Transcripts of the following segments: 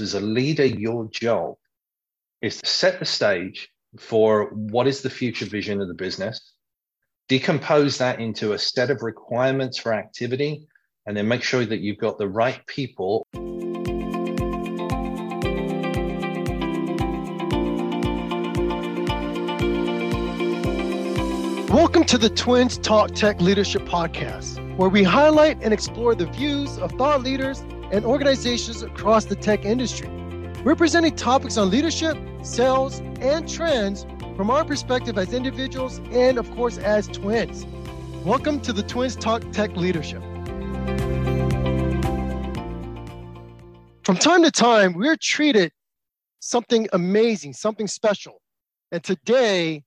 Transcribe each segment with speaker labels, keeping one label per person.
Speaker 1: As a leader, your job is to set the stage for what is the future vision of the business, decompose that into a set of requirements for activity, and then make sure that you've got the right people.
Speaker 2: Welcome to the Twins Talk Tech Leadership Podcast, where we highlight and explore the views of thought leaders and organizations across the tech industry. We're presenting topics on leadership, sales, and trends from our perspective as individuals and, of course, as twins. Welcome to the Twins Talk Tech Leadership. From time to time, we're treated something amazing, something special. And today,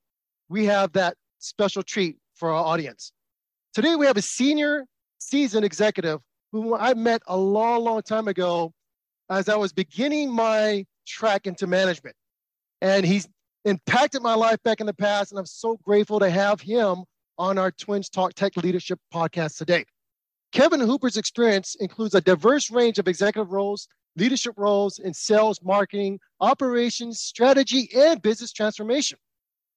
Speaker 2: we have that special treat for our audience. Today, we have a senior seasoned executive who I met a long, long time ago as I was beginning my track into management. And he's impacted my life back in the past. And I'm so grateful to have him on our Twins Talk Tech Leadership podcast today. Kevin Hooper's experience includes a diverse range of executive roles, leadership roles in sales, marketing, operations, strategy, and business transformation.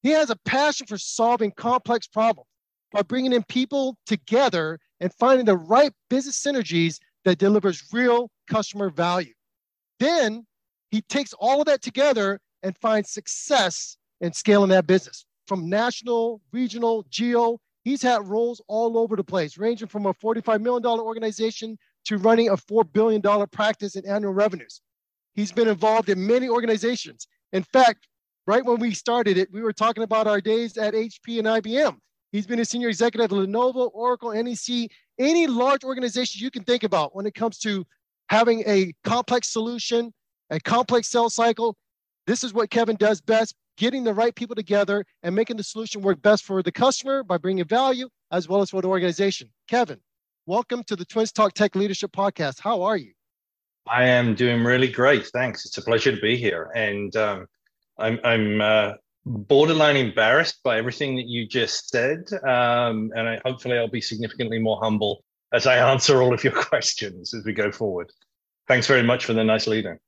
Speaker 2: He has a passion for solving complex problems by bringing in people together and finding the right business synergies that delivers real customer value. Then he takes all of that together and finds success in scaling that business from national, regional, geo. He's had roles all over the place, ranging from a $45 million organization to running a $4 billion practice in annual revenues. He's been involved in many organizations. In fact, right when we started it, we were talking about our days at HP and IBM. He's been a senior executive at Lenovo, Oracle, NEC, any large organization you can think about when it comes to having a complex solution, a complex sales cycle. This is what Kevin does best getting the right people together and making the solution work best for the customer by bringing value as well as for the organization. Kevin, welcome to the Twins Talk Tech Leadership Podcast. How are you?
Speaker 1: I am doing really great. Thanks. It's a pleasure to be here. And um, I'm, I'm uh, borderline embarrassed by everything that you just said, um, and I, hopefully I'll be significantly more humble as I answer all of your questions as we go forward. Thanks very much for the nice leading.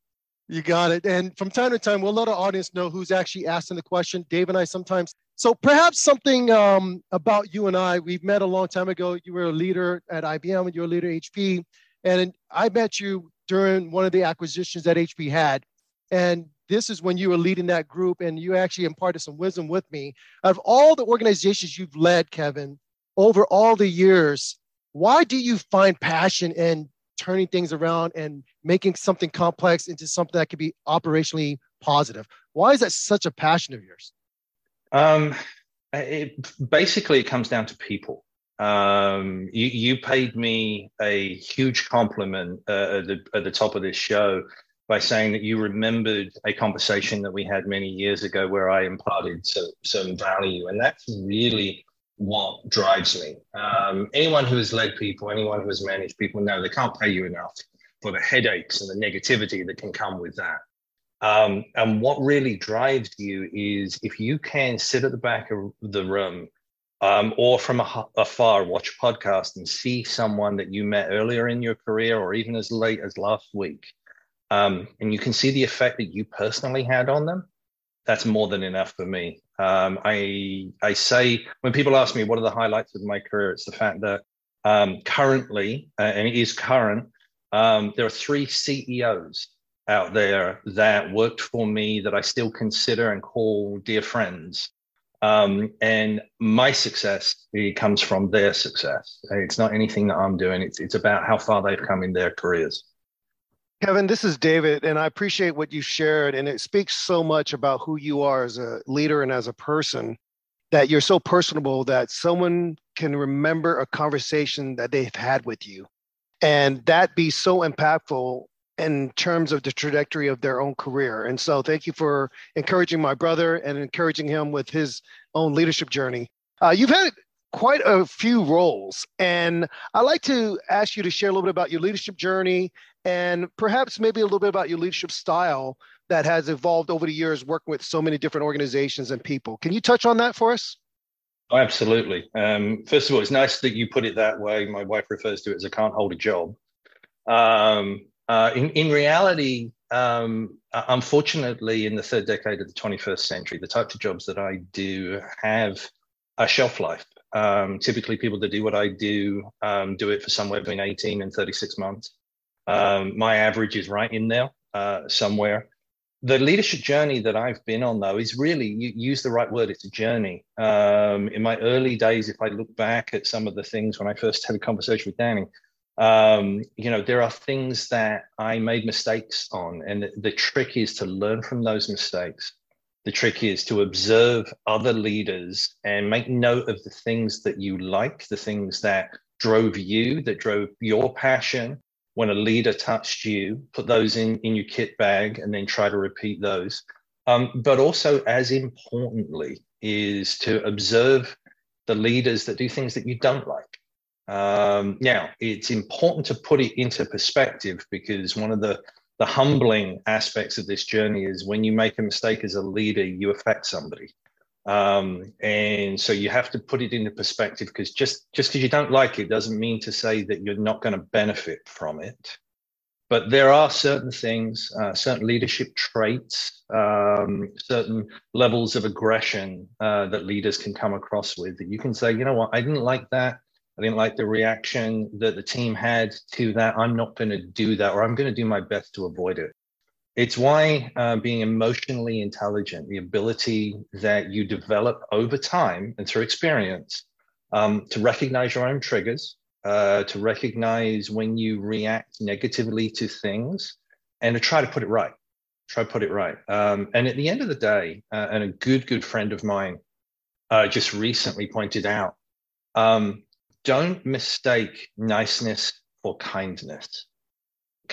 Speaker 2: You got it. And from time to time, we'll let our audience know who's actually asking the question. Dave and I sometimes. So perhaps something um, about you and I. We've met a long time ago. You were a leader at IBM, and you were a leader at HP, and I met you during one of the acquisitions that HP had. And this is when you were leading that group and you actually imparted some wisdom with me. Of all the organizations you've led, Kevin, over all the years, why do you find passion in turning things around and making something complex into something that could be operationally positive? Why is that such a passion of yours?
Speaker 1: Um, it, basically, it comes down to people. Um, you, you, paid me a huge compliment uh, at, the, at the top of this show by saying that you remembered a conversation that we had many years ago where I imparted some, value. And that's really what drives me. Um, anyone who has led people, anyone who has managed people, know they can't pay you enough for the headaches and the negativity that can come with that. Um, and what really drives you is if you can sit at the back of the room um, or from afar watch a podcast and see someone that you met earlier in your career or even as late as last week um, and you can see the effect that you personally had on them, that's more than enough for me. Um, I I say when people ask me what are the highlights of my career, it's the fact that um, currently, uh, and it is current, um, there are three CEOs out there that worked for me that I still consider and call dear friends. Um, and my success comes from their success. It's not anything that I'm doing. It's it's about how far they've come in their careers.
Speaker 2: Kevin, this is David, and I appreciate what you shared. And it speaks so much about who you are as a leader and as a person that you're so personable that someone can remember a conversation that they've had with you and that be so impactful in terms of the trajectory of their own career. And so, thank you for encouraging my brother and encouraging him with his own leadership journey. Uh, you've had quite a few roles, and I'd like to ask you to share a little bit about your leadership journey and perhaps maybe a little bit about your leadership style that has evolved over the years working with so many different organizations and people. Can you touch on that for us?
Speaker 1: Oh, absolutely. Um, first of all, it's nice that you put it that way. My wife refers to it as I can't hold a job. Um, uh, in, in reality, um, unfortunately, in the third decade of the 21st century, the types of jobs that I do have a shelf life. Um, typically, people that do what I do um, do it for somewhere between 18 and 36 months. Um, my average is right in there uh, somewhere. The leadership journey that I've been on, though, is really you use the right word. It's a journey. Um, in my early days, if I look back at some of the things when I first had a conversation with Danny, um, you know, there are things that I made mistakes on, and the, the trick is to learn from those mistakes. The trick is to observe other leaders and make note of the things that you like, the things that drove you, that drove your passion. When a leader touched you, put those in, in your kit bag and then try to repeat those. Um, but also, as importantly, is to observe the leaders that do things that you don't like. Um, now, it's important to put it into perspective because one of the, the humbling aspects of this journey is when you make a mistake as a leader, you affect somebody. Um, and so you have to put it into perspective because just just because you don't like it doesn't mean to say that you're not going to benefit from it. But there are certain things, uh, certain leadership traits, um, certain levels of aggression uh, that leaders can come across with that you can say, you know what, I didn't like that. I didn't like the reaction that the team had to that. I'm not going to do that, or I'm going to do my best to avoid it. It's why uh, being emotionally intelligent, the ability that you develop over time and through experience um, to recognize your own triggers, uh, to recognize when you react negatively to things, and to try to put it right. Try to put it right. Um, and at the end of the day, uh, and a good, good friend of mine uh, just recently pointed out, um, don't mistake niceness for kindness.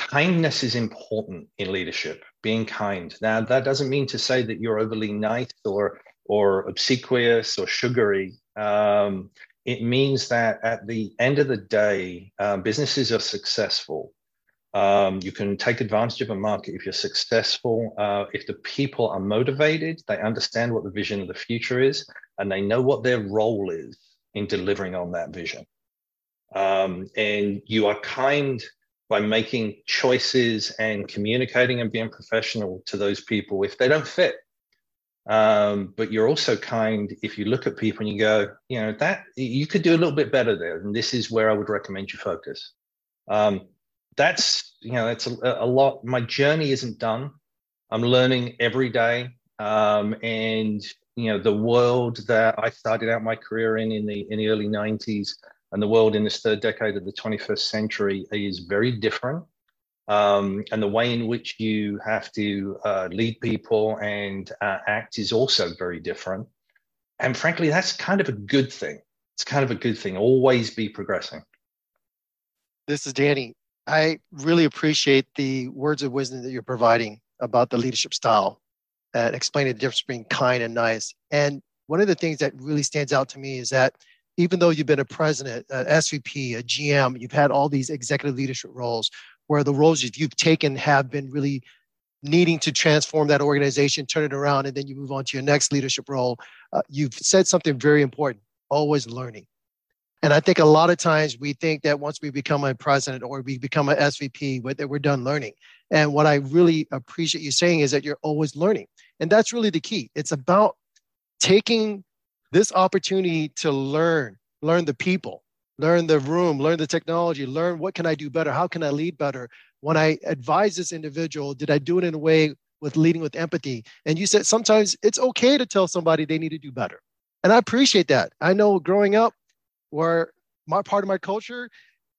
Speaker 1: Kindness is important in leadership, being kind. Now, that doesn't mean to say that you're overly nice or, or obsequious or sugary. Um, it means that at the end of the day, um, businesses are successful. Um, you can take advantage of a market if you're successful. Uh, if the people are motivated, they understand what the vision of the future is, and they know what their role is in delivering on that vision. Um, and you are kind by making choices and communicating and being professional to those people if they don't fit. Um, but you're also kind if you look at people and you go, you know, that you could do a little bit better there. And this is where I would recommend you focus. Um, that's, you know, that's a, a, lot. My journey isn't done. I'm learning every day. Um, and you know the world that I started out my career in in the in the early 90s and the world in this third decade of the 21st century is very different. Um, and the way in which you have to uh, lead people and uh, act is also very different. And frankly, that's kind of a good thing. It's kind of a good thing. Always be progressing.
Speaker 2: This is Danny. I really appreciate the words of wisdom that you're providing about the leadership style and explaining the difference between kind and nice. And one of the things that really stands out to me is that even though you've been a president, an SVP, a GM, you've had all these executive leadership roles where the roles you've taken have been really needing to transform that organization, turn it around, and then you move on to your next leadership role. Uh, you've said something very important always learning. And I think a lot of times we think that once we become a president or we become an SVP, that we're done learning. And what I really appreciate you saying is that you're always learning. And that's really the key. It's about taking this opportunity to learn, learn the people, learn the room, learn the technology, learn what can I do better? How can I lead better? When I advise this individual, did I do it in a way with leading with empathy? And you said sometimes it's okay to tell somebody they need to do better. And I appreciate that. I know growing up, where my part of my culture,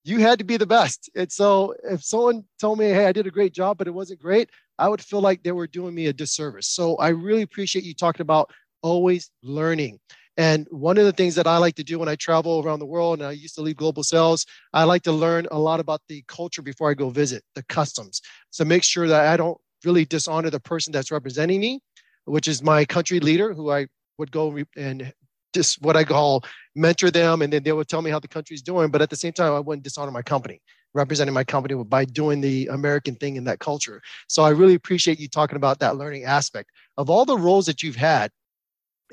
Speaker 2: you had to be the best. And so if someone told me, hey, I did a great job, but it wasn't great, I would feel like they were doing me a disservice. So I really appreciate you talking about always learning. And one of the things that I like to do when I travel around the world, and I used to lead global sales, I like to learn a lot about the culture before I go visit, the customs. So make sure that I don't really dishonor the person that's representing me, which is my country leader, who I would go and just what I call mentor them, and then they would tell me how the country's doing. But at the same time, I wouldn't dishonor my company, representing my company by doing the American thing in that culture. So I really appreciate you talking about that learning aspect. Of all the roles that you've had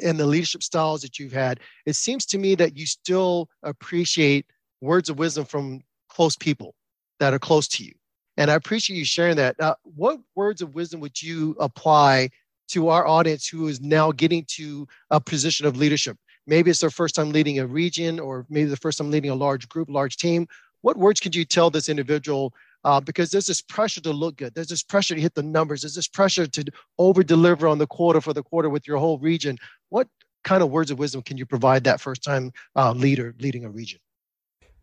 Speaker 2: and the leadership styles that you've had, it seems to me that you still appreciate words of wisdom from close people that are close to you.
Speaker 3: And I appreciate you sharing that. Uh, what words of wisdom would you apply to our audience who is now getting to a position of leadership? Maybe it's their first time leading a region, or maybe the first time leading a large group, large team. What words could you tell this individual? Uh, because there's this pressure to look good. There's this pressure to hit the numbers. There's this pressure to over deliver on the quarter for the quarter with your whole region. What kind of words of wisdom can you provide that first time uh, leader leading a region?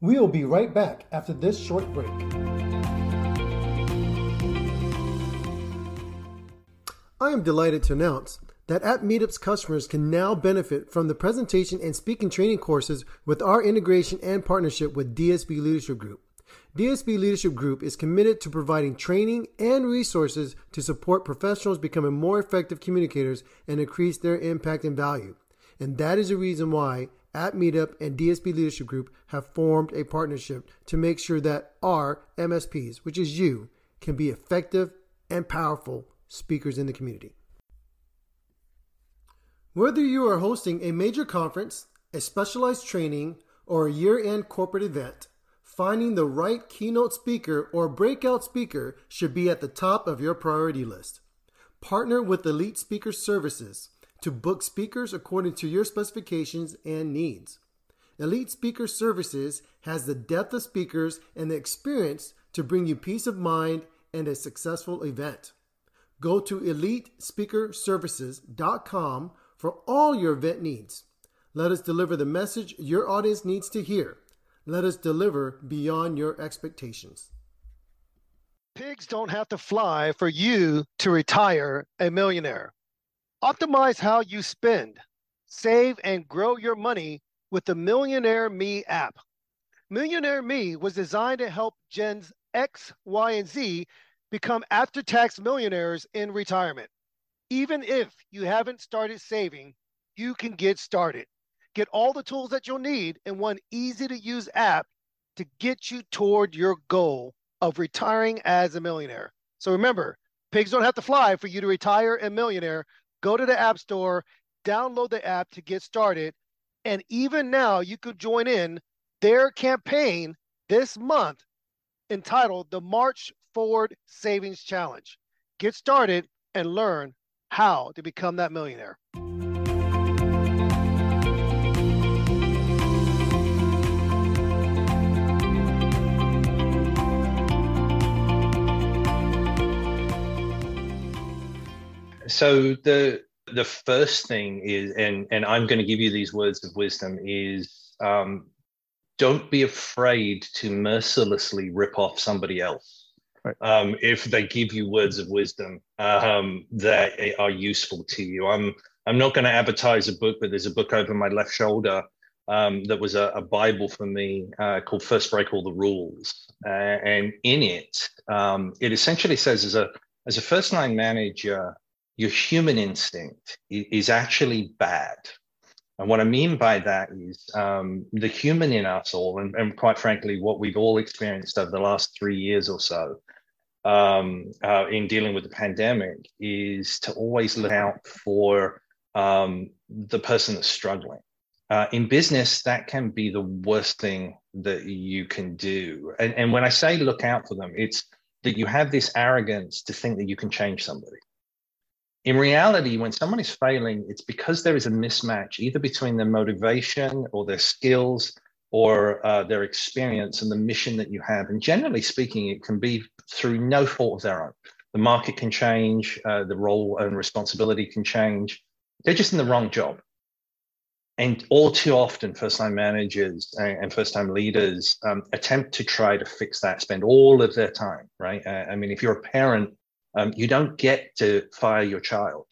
Speaker 2: We will be right back after this short break. I am delighted to announce that App Meetup's customers can now benefit from the presentation and speaking training courses with our integration and partnership with DSB Leadership Group. DSB Leadership Group is committed to providing training and resources to support professionals becoming more effective communicators and increase their impact and value. And that is the reason why App Meetup and DSB Leadership Group have formed a partnership to make sure that our MSPs, which is you, can be effective and powerful speakers in the community. Whether you are hosting a major conference, a specialized training, or a year end corporate event, finding the right keynote speaker or breakout speaker should be at the top of your priority list. Partner with Elite Speaker Services to book speakers according to your specifications and needs. Elite Speaker Services has the depth of speakers and the experience to bring you peace of mind and a successful event. Go to elitespeakerservices.com for all your event needs. Let us deliver the message your audience needs to hear. Let us deliver beyond your expectations.
Speaker 3: Pigs don't have to fly for you to retire a millionaire. Optimize how you spend, save, and grow your money with the Millionaire Me app. Millionaire Me was designed to help Gens X, Y, and Z become after tax millionaires in retirement. Even if you haven't started saving, you can get started. Get all the tools that you'll need in one easy to use app to get you toward your goal of retiring as a millionaire. So remember, pigs don't have to fly for you to retire a millionaire go to the App Store, download the app to get started. And even now, you could join in their campaign this month entitled the March Forward Savings Challenge. Get started and learn how to become that millionaire.
Speaker 1: So the the first thing is, and and I'm going to give you these words of wisdom is, um, don't be afraid to mercilessly rip off somebody else. Right. Um, if they give you words of wisdom um, that are useful to you, I'm I'm not going to advertise a book, but there's a book over my left shoulder um, that was a, a, Bible for me uh, called First Break All the Rules. Uh, and in it, um, it essentially says as a, as a first line manager, your human instinct is actually bad. And what I mean by that is um, the human in us all, and, and, quite frankly, what we've all experienced over the last three years or so um, uh, in dealing with the pandemic, is to always look out for um, the person that's struggling. Uh, in business, that can be the worst thing that you can do. And, and when I say look out for them, it's that you have this arrogance to think that you can change somebody in reality, when someone is failing, it's because there is a mismatch either between their motivation or their skills or uh, their experience and the mission that you have. And generally speaking, it can be through no fault of their own. The market can change, uh, the role and responsibility can change. They're just in the wrong job. And all too often, first time managers and first time leaders um, attempt to try to fix that, spend all of their time, right? Uh, I mean, if you're a parent, um, you don't get to fire your child.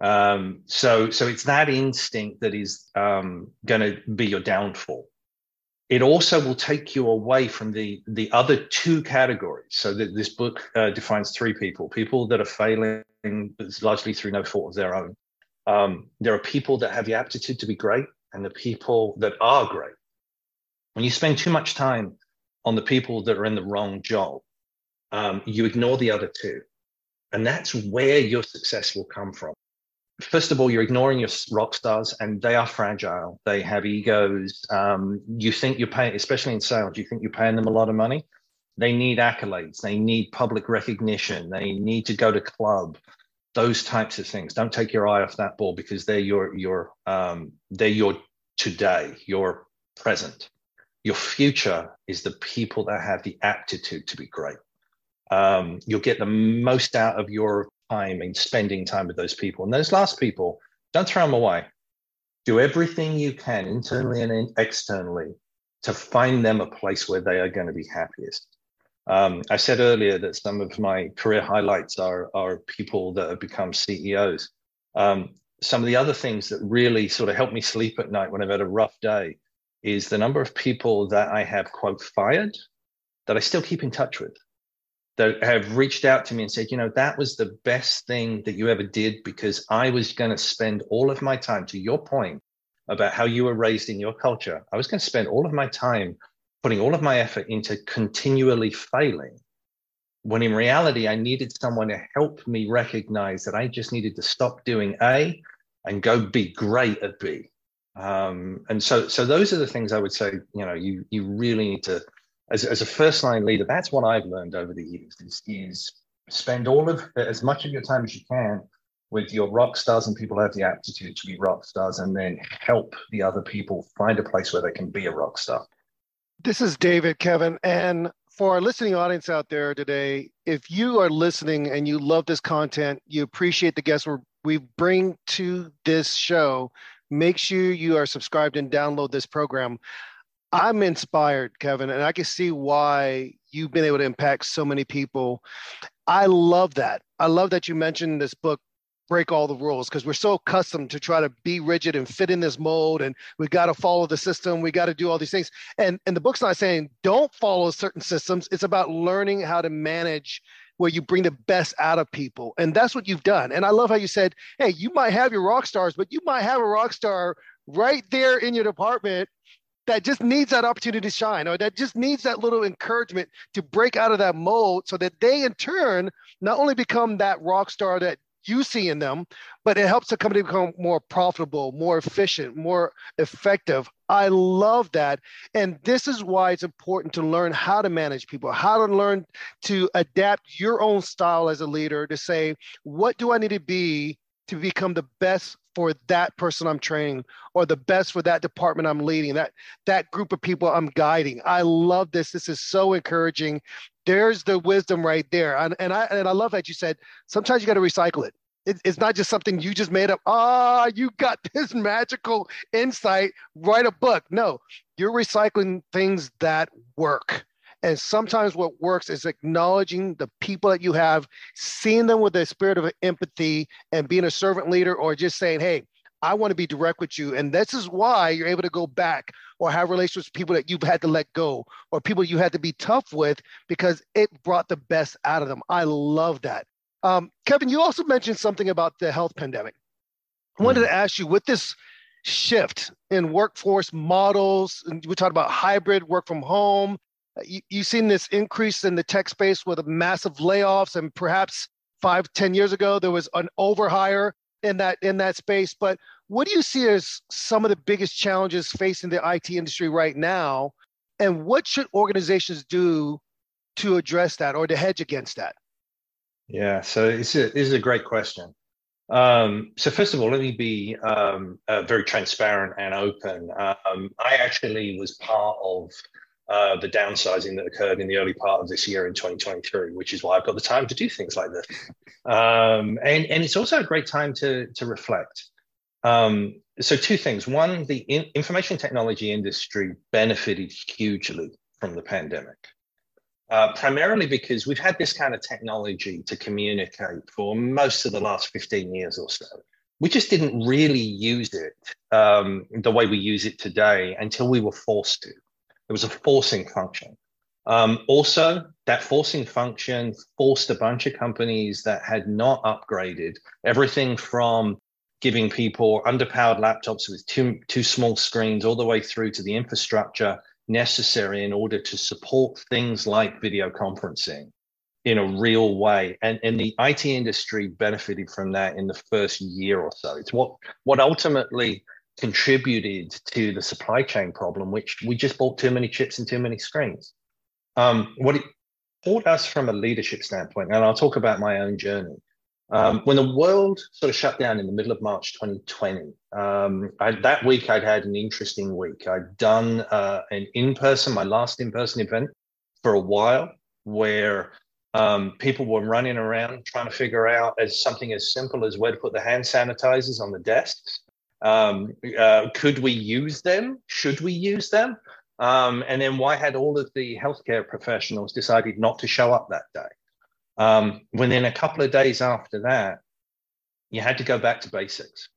Speaker 1: Um, so, so it's that instinct that is um, going to be your downfall. It also will take you away from the the other two categories. So the, this book uh, defines three people: people that are failing largely through no fault of their own. Um, there are people that have the aptitude to be great, and the people that are great. When you spend too much time on the people that are in the wrong job, um, you ignore the other two. And that's where your success will come from. First of all, you're ignoring your rock stars and they are fragile. They have egos. Um, you think you're paying, especially in sales, you think you're paying them a lot of money. They need accolades. They need public recognition. They need to go to club. Those types of things. Don't take your eye off that ball because they're your your um, they're your today, your present. Your future is the people that have the aptitude to be great. Um, you'll get the most out of your time in spending time with those people. And those last people, don't throw them away. Do everything you can internally and externally to find them a place where they are going to be happiest. Um, I said earlier that some of my career highlights are, are people that have become CEOs. Um, some of the other things that really sort of help me sleep at night when I've had a rough day is the number of people that I have, quote, fired that I still keep in touch with that have reached out to me and said, you know, that was the best thing that you ever did because I was going to spend all of my time, to your point about how you were raised in your culture, I was going to spend all of my time putting all of my effort into continually failing. When in reality, I needed someone to help me recognize that I just needed to stop doing A and go be great at B. Um, and so, so those are the things I would say. You know, you you really need to as, as a first line leader, that's what I've learned over the years is, is spend all of as much of your time as you can with your rock stars and people who have the aptitude to be rock stars and then help the other people find a place where they can be a rock star.
Speaker 3: This is David, Kevin. And for our listening audience out there today, if you are listening and you love this content, you appreciate the guests we bring to this show, make sure you are subscribed and download this program. I'm inspired, Kevin, and I can see why you've been able to impact so many people. I love that. I love that you mentioned this book, Break All the Rules, because we're so accustomed to try to be rigid and fit in this mold, and we got to follow the system. We got to do all these things. And and the book's not saying don't follow certain systems. It's about learning how to manage where you bring the best out of people. And that's what you've done. And I love how you said, hey, you might have your rock stars, but you might have a rock star right there in your department that just needs that opportunity to shine or that just needs that little encouragement to break out of that mold so that they in turn not only become that rock star that you see in them, but it helps the company become more profitable, more efficient, more effective. I love that. And this is why it's important to learn how to manage people, how to learn to adapt your own style as a leader to say, what do I need to be to become the best for that person I'm training or the best for that department I'm leading, that that group of people I'm guiding. I love this. This is so encouraging. There's the wisdom right there. And, and I and I love that you said sometimes you got to recycle it. it. It's not just something you just made up. Ah, oh, you got this magical insight. Write a book. No, you're recycling things that work. And sometimes what works is acknowledging the people that you have, seeing them with a spirit of empathy and being a servant leader, or just saying, hey, I want to be direct with you. And this is why you're able to go back or have relationships with people that you've had to let go or people you had to be tough with because it brought the best out of them. I love that. Um, Kevin, you also mentioned something about the health pandemic. I wanted to mm-hmm. ask you with this shift in workforce models, and we talked about hybrid work from home, you, you've seen this increase in the tech space with massive layoffs and perhaps five, ten years ago, there was an overhire in that in that space. But what do you see as some of the biggest challenges facing the IT industry right now? And what should organizations do to address that or to hedge against that?
Speaker 1: Yeah, so this is a great question. Um, so first of all, let me be um, uh, very transparent and open. Um, I actually was part of uh, the downsizing that occurred in the early part of this year in 2023, which is why I've got the time to do things like this. Um, and, and it's also a great time to, to reflect. Um, so, two things. One, the in- information technology industry benefited hugely from the pandemic, uh, primarily because we've had this kind of technology to communicate for most of the last 15 years or so. We just didn't really use it um, the way we use it today until we were forced to. It was a forcing function. Um, also, that forcing function forced a bunch of companies that had not upgraded everything from giving people underpowered laptops with too, too small screens all the way through to the infrastructure necessary in order to support things like video conferencing in a real way. And, and the IT industry benefited from that in the first year or so. It's what, what ultimately contributed to the supply chain problem, which we just bought too many chips and too many screens. Um, what it, taught us from a leadership standpoint, and I'll talk about my own journey. Um, when the world sort of shut down in the middle of March 2020, um, I, that week I'd had an interesting week. I'd done uh, an in person, my last in person event for a while, where um, people were running around trying to figure out as something as simple as where to put the hand sanitizers on the desks. Um, uh, could we use them? Should we use them? Um, and then why had all of the healthcare professionals decided not to show up that day? Um, within a couple of days after that, you had to go back to basics.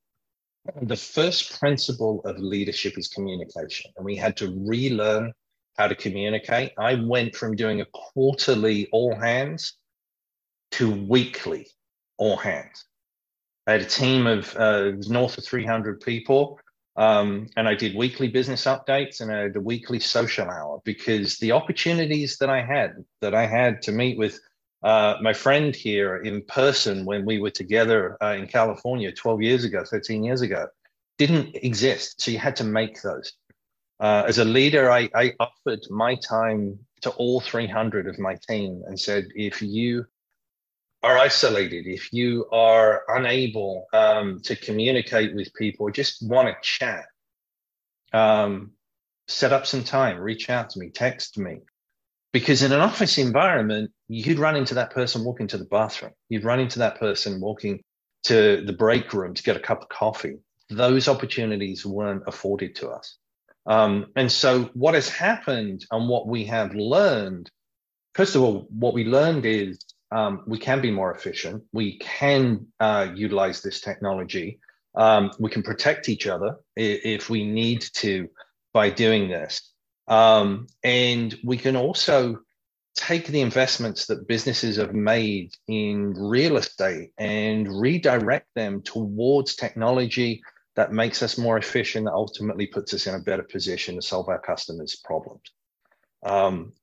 Speaker 1: The first principle of leadership is communication, and we had to relearn how to communicate. I went from doing a quarterly all hands to weekly all hands. I had a team of uh, north of 300 people um, and I did weekly business updates and I had a weekly social hour because the opportunities that I had, that I had to meet with uh, my friend here in person when we were together uh, in California 12 years ago, 13 years ago, didn't exist. So you had to make those. Uh, as a leader, I, I offered my time to all 300 of my team and said, if you are isolated, if you are unable um, to communicate with people, just want to chat, um, set up some time, reach out to me, text me. Because in an office environment, you'd run into that person walking to the bathroom. You'd run into that person walking to the break room to get a cup of coffee. Those opportunities weren't afforded to us. Um, and so, what has happened and what we have learned, first of all, what we learned is um, we can be more efficient. We can uh, utilize this technology. Um, we can protect each other if we need to by doing this. Um, and we can also take the investments that businesses have made in real estate and redirect them towards technology that makes us more efficient, that ultimately puts us in a better position to solve our customers' problems. Um,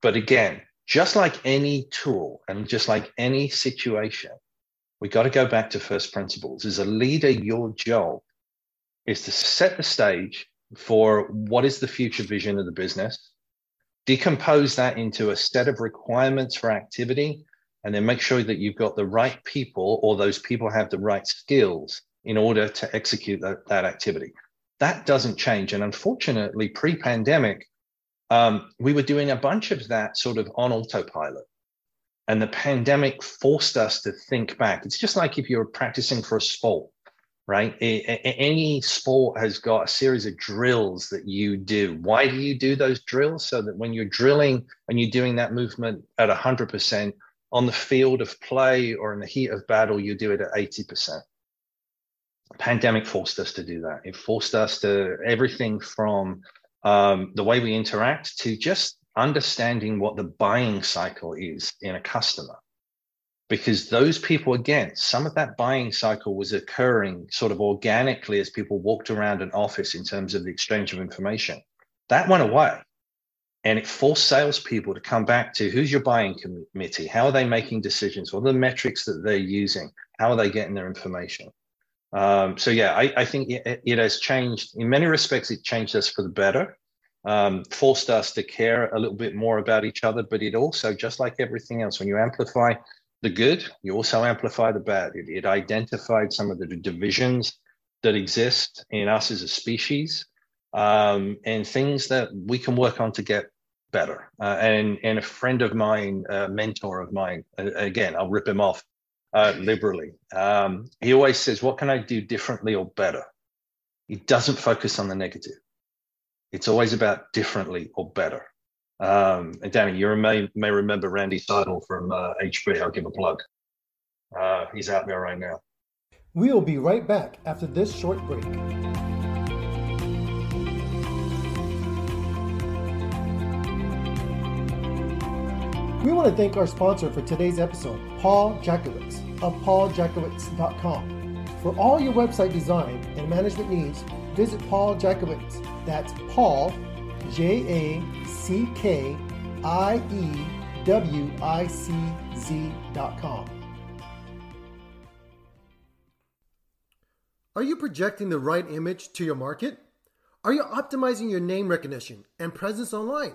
Speaker 1: but again, just like any tool and just like any situation, we got to go back to first principles. As a leader, your job is to set the stage for what is the future vision of the business, decompose that into a set of requirements for activity, and then make sure that you've got the right people or those people have the right skills in order to execute that, that activity. That doesn't change. And unfortunately, pre pandemic, um, we were doing a bunch of that sort of on autopilot. And the pandemic forced us to think back. It's just like if you're practicing for a sport, right? Any sport has got a series of drills that you do. Why do you do those drills? So that when you're drilling and you're doing that movement at 100% on the field of play or in the heat of battle, you do it at 80%. Pandemic forced us to do that. It forced us to everything from um, the way we interact to just understanding what the buying cycle is in a customer. Because those people, again, some of that buying cycle was occurring sort of organically as people walked around an office in terms of the exchange of information. That went away. And it forced salespeople to come back to who's your buying committee? How are they making decisions? What are the metrics that they're using? How are they getting their information? Um, so yeah, I, I think it, it, has changed in many respects. It changed us for the better, um, forced us to care a little bit more about each other. But it also, just like everything else, when you amplify the good, you also amplify the bad. It, it identified some of the divisions that exist in us as a species um, and things that we can work on to get better. Uh, and and a friend of mine, a mentor of mine, again, I'll rip him off uh, liberally. Um, he always says, What can I do differently or better? He doesn't focus on the negative. It's always about differently or better. Um, and Danny, you may, may remember Randy Seidel from uh, HP. I'll give a plug. Uh, he's out there right now.
Speaker 4: We'll be right back after this short break. We want to thank our sponsor for today's episode, Paul Jackiewicz of pauljackiewicz.com. For all your website design and management needs, visit Paul Jackiewicz. That's Paul, J A C K I E W I C Z.com. Are you projecting the right image to your market? Are you optimizing your name recognition and presence online?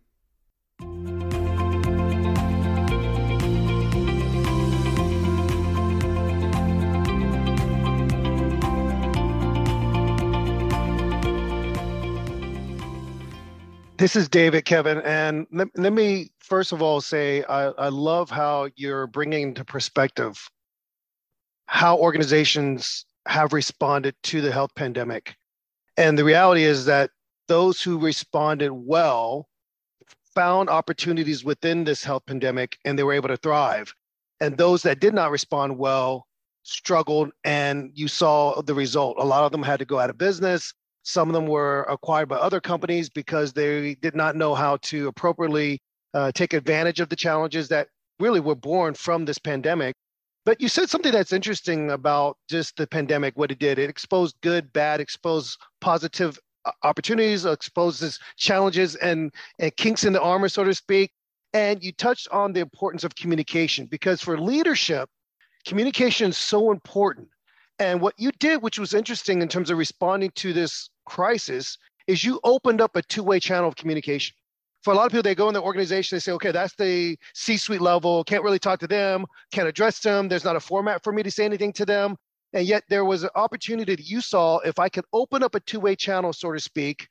Speaker 3: This is David, Kevin, and let, let me first of all say I, I love how you're bringing into perspective how organizations have responded to the health pandemic. And the reality is that those who responded well found opportunities within this health pandemic and they were able to thrive. And those that did not respond well struggled, and you saw the result. A lot of them had to go out of business. Some of them were acquired by other companies because they did not know how to appropriately uh, take advantage of the challenges that really were born from this pandemic. But you said something that's interesting about just the pandemic, what it did. It exposed good, bad, exposed positive uh, opportunities, exposes challenges and, and kinks in the armor, so to speak. And you touched on the importance of communication because for leadership, communication is so important. And what you did, which was interesting in terms of responding to this crisis, is you opened up a two way channel of communication. For a lot of people, they go in the organization, they say, okay, that's the C suite level, can't really talk to them, can't address them, there's not a format for me to say anything to them. And yet there was an opportunity that you saw if I could open up a two way channel, so to speak,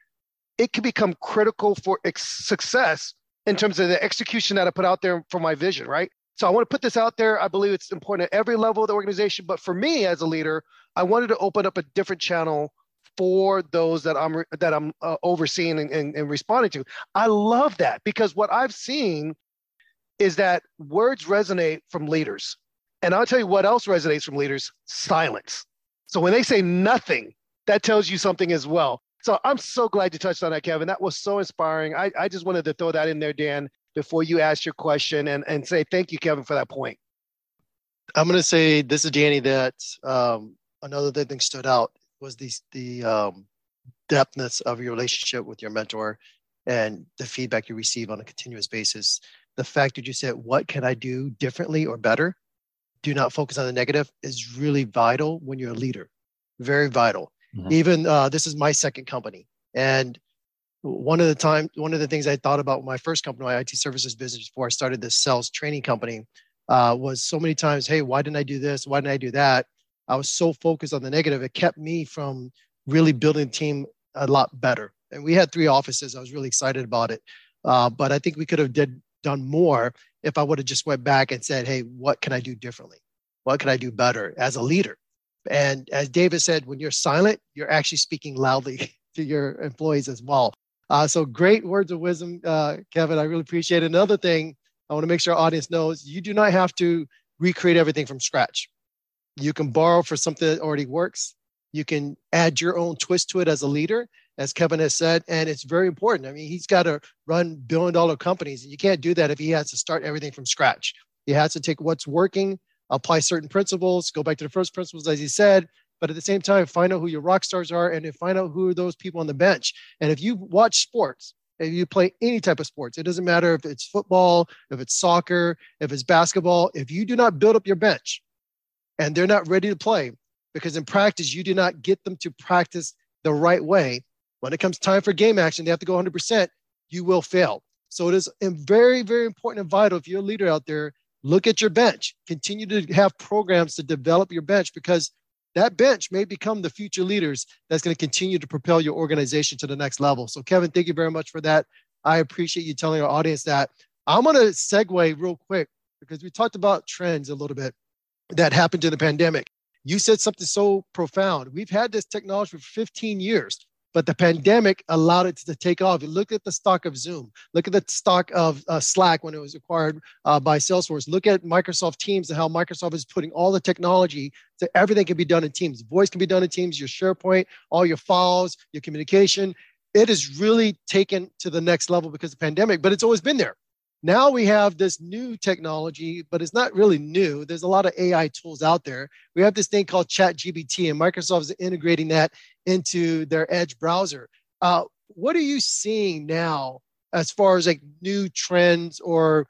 Speaker 3: it could become critical for ex- success in terms of the execution that I put out there for my vision, right? So I want to put this out there. I believe it's important at every level of the organization. But for me as a leader, I wanted to open up a different channel for those that I'm that I'm uh, overseeing and, and, and responding to. I love that because what I've seen is that words resonate from leaders. And I'll tell you what else resonates from leaders silence. So when they say nothing, that tells you something as well. So I'm so glad you touched on that, Kevin. That was so inspiring. I, I just wanted to throw that in there, Dan before you ask your question and, and say thank you, Kevin, for that point.
Speaker 2: I'm going to say this is Danny that um, another thing stood out was the, the um, depthness of your relationship with your mentor and the feedback you receive on a continuous basis. The fact that you said, What can I do differently or better? Do not focus on the negative is really vital when you're a leader. Very vital. Mm-hmm. Even uh, this is my second company. And one of the time one of the things i thought about my first company my it services business before i started this sales training company uh, was so many times hey why didn't i do this? Why didn't i do that? I was so focused on the negative it kept me from really building a team a lot better. And we had three offices i was really excited about it. Uh, but i think we could have did, done more if i would have just went back and said hey what can i do differently? What can i do better as a leader? And as david said when you're silent you're actually speaking loudly to your employees as well uh, so great words of wisdom, uh, Kevin. I really appreciate it. Another thing I want to make sure our audience knows you do not have to recreate everything from scratch. You can borrow for something that already works. You can add your own twist to it as a leader, as Kevin has said, and it's very important. I mean, he's got to run billion dollar companies, and you can't do that if he has to start everything from scratch. He has to take what's working, apply certain principles, go back to the first principles, as he said, but at the same time, find out who your rock stars are and find out who are those people on the bench. And if you watch sports, if you play any type of sports, it doesn't matter if it's football, if it's soccer, if it's basketball, if you do not build up your bench and they're not ready to play, because in practice, you do not get them to practice the right way. When it comes time for game action, they have to go 100%, you will fail. So it is very, very important and vital if you're a leader out there, look at your bench. Continue to have programs to develop your bench because that bench may become the future leaders that's going to continue to propel your organization to the next level. So, Kevin, thank you very much for that. I appreciate you telling our audience that. I'm going to segue real quick because we talked about trends a little bit that happened in the pandemic. You said something so profound. We've had this technology for 15 years but the pandemic allowed it to take off. Look at the stock of Zoom, look at the stock of uh, Slack when it was acquired uh, by Salesforce, look at Microsoft Teams and how Microsoft is putting all the technology so everything can be done in Teams. Voice can be done in Teams, your SharePoint, all your files, your communication. it has really taken to the next level because of the pandemic, but it's always been there. Now we have this new technology, but it's not really new. There's a lot of AI tools out there. We have this thing called ChatGPT, and Microsoft is integrating that into their Edge browser. Uh, what are you seeing now as far as like new trends or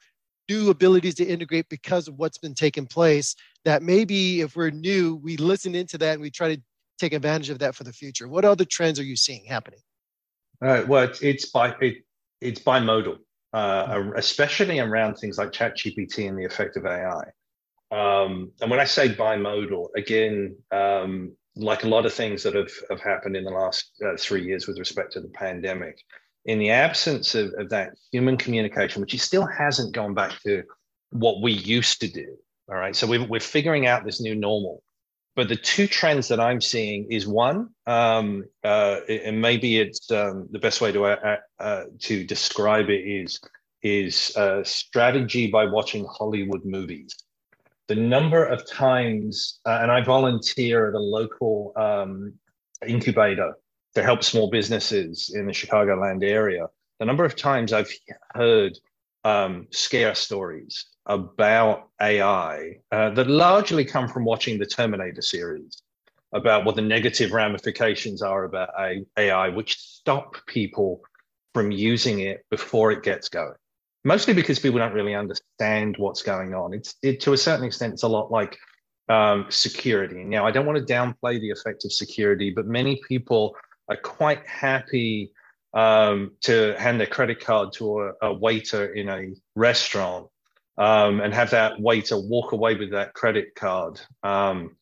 Speaker 2: new abilities to integrate because of what's been taking place? That maybe if we're new, we listen into that and we try to take advantage of that for the future. What other trends are you seeing happening?
Speaker 1: Uh, well, it's, it's by it, it's bimodal uh, especially around things like ChatGPT and the effect of AI. Um, and when I say bimodal, again, um, like a lot of things that have, have happened in the last uh, three years with respect to the pandemic, in the absence of, of that human communication, which still hasn't gone back to what we used to do. All right. So we're, we're figuring out this new normal. But the two trends that I'm seeing is one, um, uh, and maybe it's um, the best way to uh, uh, to describe it is is uh, strategy by watching Hollywood movies. The number of times, uh, and I volunteer at a local um, incubator to help small businesses in the Chicagoland area. The number of times I've heard um, scare stories about AI uh, that largely come from watching the Terminator series about what the negative ramifications are about AI, which stop people from using it before it gets going. Mostly because people don't really understand what's going on. It's it, to a certain extent, it's a lot like um, security. Now, I don't want to downplay the effect of security, but many people are quite happy um, to hand their credit card to a, a waiter in a restaurant um, and have that waiter walk away with that credit card. Um,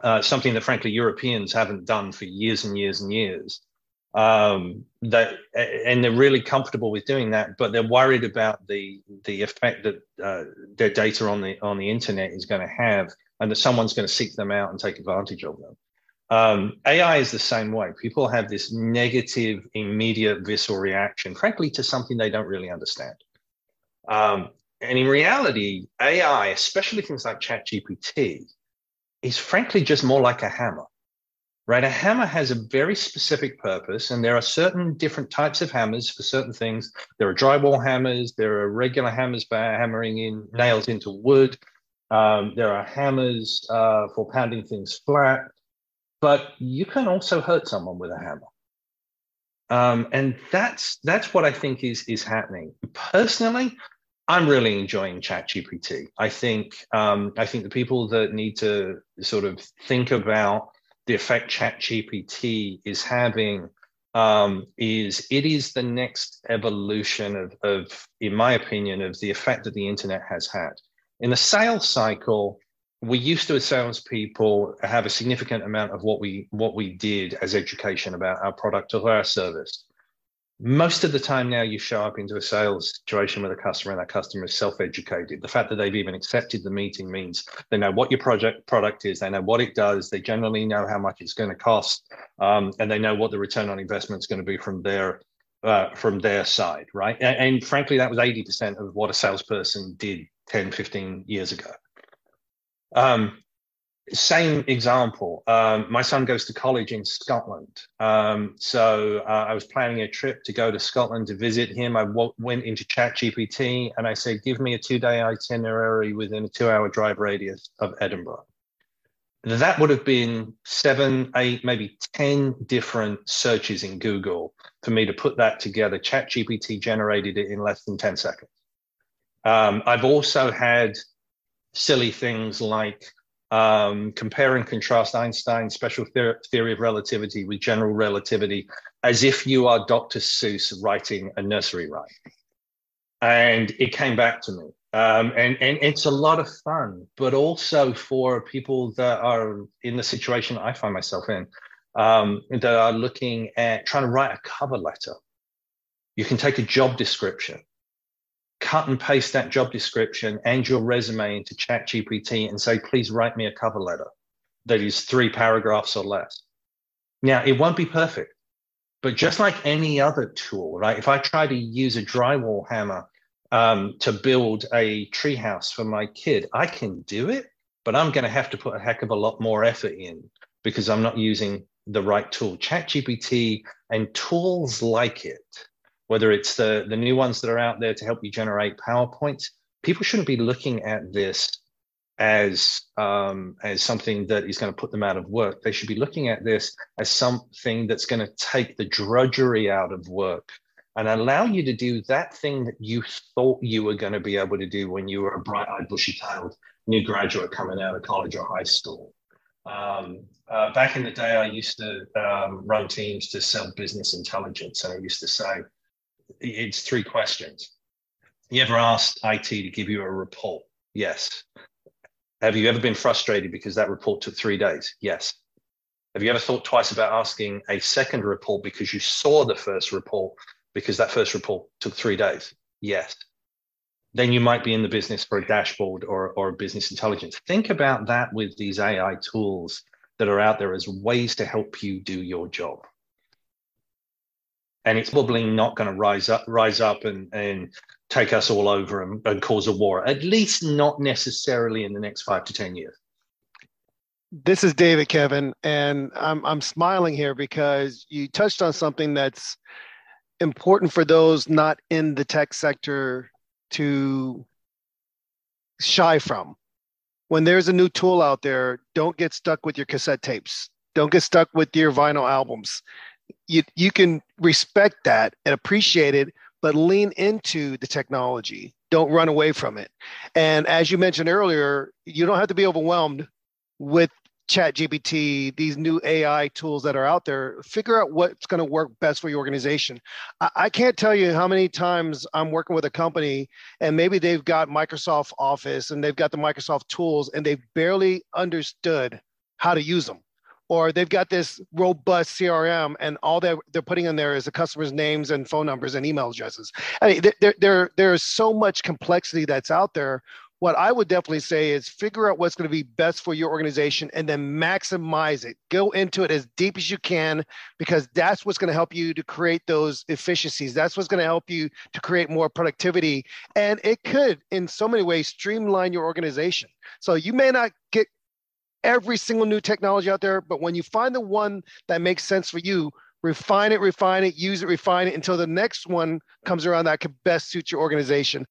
Speaker 1: uh, something that, frankly, Europeans haven't done for years and years and years. Um, that and they're really comfortable with doing that, but they're worried about the the effect that uh, their data on the on the internet is going to have, and that someone's going to seek them out and take advantage of them. Um, AI is the same way. People have this negative, immediate, visceral reaction, frankly, to something they don't really understand. Um, and in reality, AI, especially things like ChatGPT, is frankly just more like a hammer, right? A hammer has a very specific purpose, and there are certain different types of hammers for certain things. There are drywall hammers, there are regular hammers for hammering in nails into wood, um, there are hammers uh, for pounding things flat, but you can also hurt someone with a hammer. Um, and that's that's what I think is is happening. Personally, I'm really enjoying ChatGPT. I think um, I think the people that need to sort of think about the effect ChatGPT is having um, is it is the next evolution of, of, in my opinion, of the effect that the internet has had. In the sales cycle, we used to as salespeople have a significant amount of what we what we did as education about our product or our service. Most of the time now you show up into a sales situation with a customer and that customer is self-educated. The fact that they've even accepted the meeting means they know what your project product is they know what it does they generally know how much it's going to cost um, and they know what the return on investment is going to be from their uh, from their side right? And, and frankly that was 80% of what a salesperson did 10 15 years ago um, same example. Um, my son goes to college in Scotland. Um, so uh, I was planning a trip to go to Scotland to visit him. I w- went into ChatGPT and I said, give me a two day itinerary within a two hour drive radius of Edinburgh. That would have been seven, eight, maybe 10 different searches in Google for me to put that together. ChatGPT generated it in less than 10 seconds. Um, I've also had silly things like um, compare and contrast Einstein's special theory of relativity with general relativity as if you are Dr. Seuss writing a nursery rhyme. And it came back to me. Um, and, and it's a lot of fun, but also for people that are in the situation I find myself in, um, that are looking at trying to write a cover letter. You can take a job description cut and paste that job description and your resume into ChatGPT and say, please write me a cover letter that is three paragraphs or less. Now, it won't be perfect, but just like any other tool, right? If I try to use a drywall hammer um, to build a treehouse for my kid, I can do it, but I'm going to have to put a heck of a lot more effort in because I'm not using the right tool. ChatGPT and tools like it, whether it's the, the new ones that are out there to help you generate PowerPoints, people shouldn't be looking at this as um, as something that is going to put them out of work. They should be looking at this as something that's going to take the drudgery out of work and allow you to do that thing that you thought you were going to be able to do when you were a bright-eyed, bushy-tailed new graduate coming out of college or high school. Um, uh, back in the day, I used to um, run teams to sell business intelligence, and I used to say, "It's three questions. You ever asked IT to give you a report? Yes. Have you ever been frustrated because that report took three days? Yes. Have you ever thought twice about asking a second report because you saw the first report because that first report took three days? Yes. Then you might be in the business for a dashboard or, or business intelligence. Think about that with these AI tools that are out there as ways to help you do your job. And it's probably not going to rise up, rise up and, and take us all over and, and cause a war, at least not necessarily in the next five to 10 years.
Speaker 3: This is David, Kevin, and I'm, I'm smiling here because you touched on something that's important for those not in the tech sector to shy from. When there's a new tool out there, don't get stuck with your cassette tapes. Don't get stuck with your vinyl albums. You, you can respect that and appreciate it but lean into the technology. Don't run away from it. And as you mentioned earlier, you don't have to be overwhelmed with chat gpt these new ai tools that are out there figure out what's going to work best for your organization I, I, can't tell you how many times i'm working with a company and maybe they've got microsoft office and they've got the microsoft tools and they've barely understood how to use them or they've got this robust CRM and all they're, they're putting in there is the customer's names and phone numbers and email addresses. I mean, there, there, there's so much complexity that's out there. What I would definitely say is figure out what's going to be best for your organization and then maximize it. Go into it as deep as you can because that's what's going to help you to create those efficiencies. That's what's going to help you to create more productivity. And it could, in so many ways, streamline your organization. So you may not get every single new technology out there, but when you find the one that makes sense for you, refine it, refine it, use it, refine it until the next one comes around that could best suit your organization.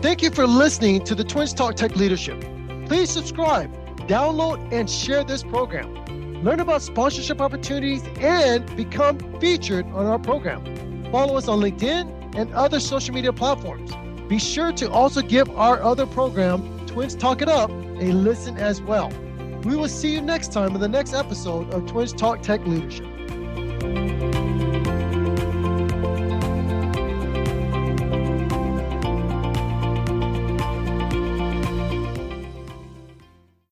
Speaker 2: Thank you for listening to the Twins Talk Tech Leadership. Please subscribe, download, and share this program. Learn about sponsorship opportunities and become featured on our program. Follow us on LinkedIn and other social media platforms. Be sure to also give our other program, Twins Talk It Up, a listen as well. We will see you next time in the next episode of Twins Talk Tech Leadership.